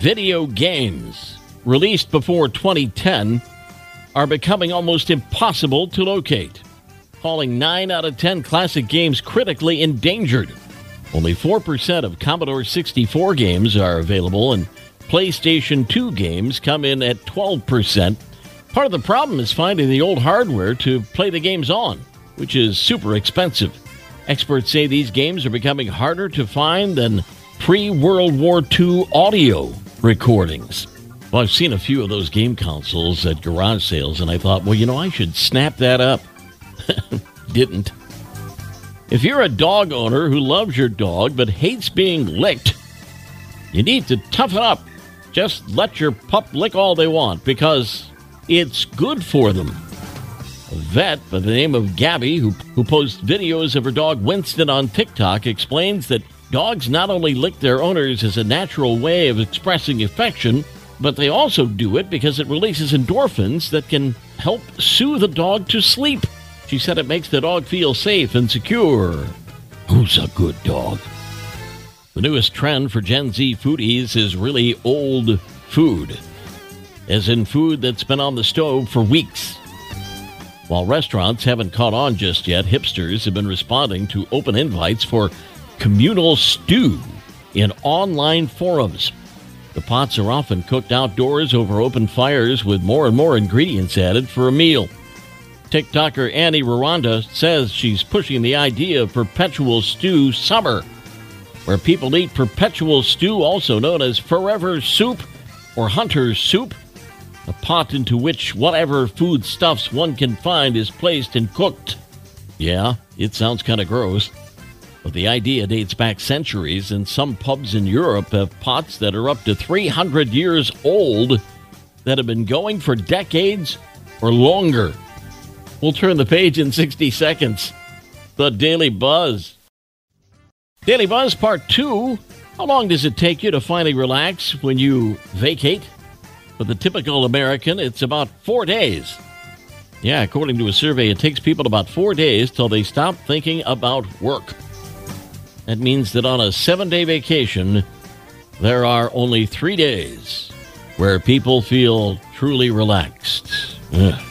Video games released before 2010 are becoming almost impossible to locate, calling 9 out of 10 classic games critically endangered. Only 4% of Commodore 64 games are available, and PlayStation 2 games come in at 12%. Part of the problem is finding the old hardware to play the games on, which is super expensive. Experts say these games are becoming harder to find than pre World War II audio recordings. Well, I've seen a few of those game consoles at garage sales, and I thought, well, you know, I should snap that up. Didn't. If you're a dog owner who loves your dog but hates being licked, you need to toughen up. Just let your pup lick all they want because it's good for them. A vet by the name of Gabby, who, who posts videos of her dog Winston on TikTok, explains that dogs not only lick their owners as a natural way of expressing affection, but they also do it because it releases endorphins that can help soothe a dog to sleep. She said it makes the dog feel safe and secure. Who's a good dog? The newest trend for Gen Z foodies is really old food, as in food that's been on the stove for weeks. While restaurants haven't caught on just yet, hipsters have been responding to open invites for communal stew in online forums. The pots are often cooked outdoors over open fires with more and more ingredients added for a meal. TikToker Annie Rauwerda says she's pushing the idea of perpetual stew summer, where people eat perpetual stew, also known as forever soup or hunter's soup, a pot into which whatever foodstuffs one can find is placed and cooked. Yeah, it sounds kind of gross. But the idea dates back centuries, and some pubs in Europe have pots that are up to 300 years old that have been going for decades or longer. We'll turn the page in 60 seconds. The Daily Buzz. Daily Buzz Part 2. How long does it take you to finally relax when you vacate? For the typical American, it's about four days. Yeah, according to a survey, it takes people about four days till they stop thinking about work. That means that on a seven day vacation, there are only three days where people feel truly relaxed. Ugh.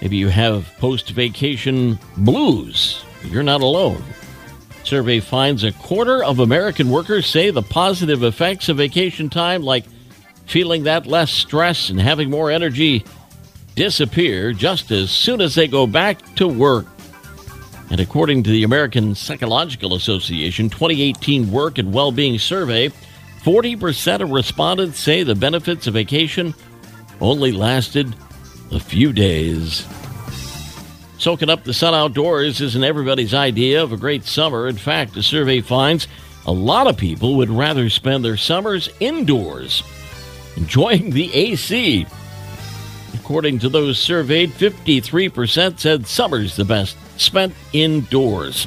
Maybe you have post vacation blues. You're not alone. Survey finds a quarter of American workers say the positive effects of vacation time, like feeling that less stress and having more energy, disappear just as soon as they go back to work. And according to the American Psychological Association 2018 Work and Well-Being Survey, 40% of respondents say the benefits of vacation only lasted a few days. Soaking up the sun outdoors isn't everybody's idea of a great summer. In fact, the survey finds a lot of people would rather spend their summers indoors, enjoying the AC. According to those surveyed, 53% said summer's the best spent indoors.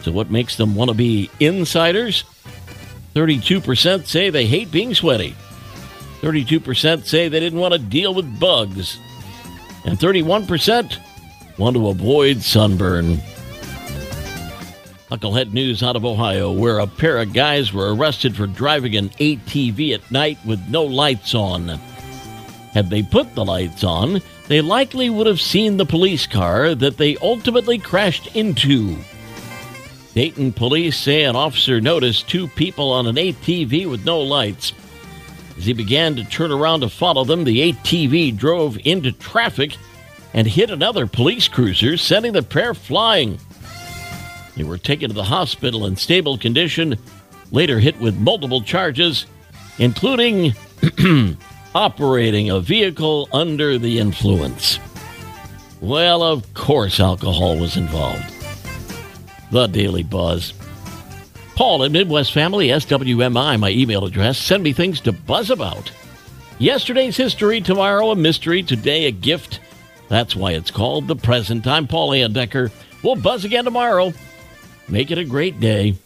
So, what makes them want to be insiders? 32% say they hate being sweaty. 32% say they didn't want to deal with bugs. And 31% want to avoid sunburn. Knucklehead news out of Ohio, where a pair of guys were arrested for driving an ATV at night with no lights on. Had they put the lights on, they likely would have seen the police car that they ultimately crashed into. Dayton police say an officer noticed two people on an ATV with no lights. As he began to turn around to follow them, the ATV drove into traffic and hit another police cruiser, sending the pair flying. They were taken to the hospital in stable condition, later hit with multiple charges, including operating a vehicle under the influence. Well, of course, alcohol was involved. The Daily Buzz. Paul at Midwest Family, SWMI, my email address. Send me things to buzz about. Yesterday's history, tomorrow a mystery, today a gift. That's why it's called the present. I'm Paul Layendecker. We'll buzz again tomorrow. Make it a great day.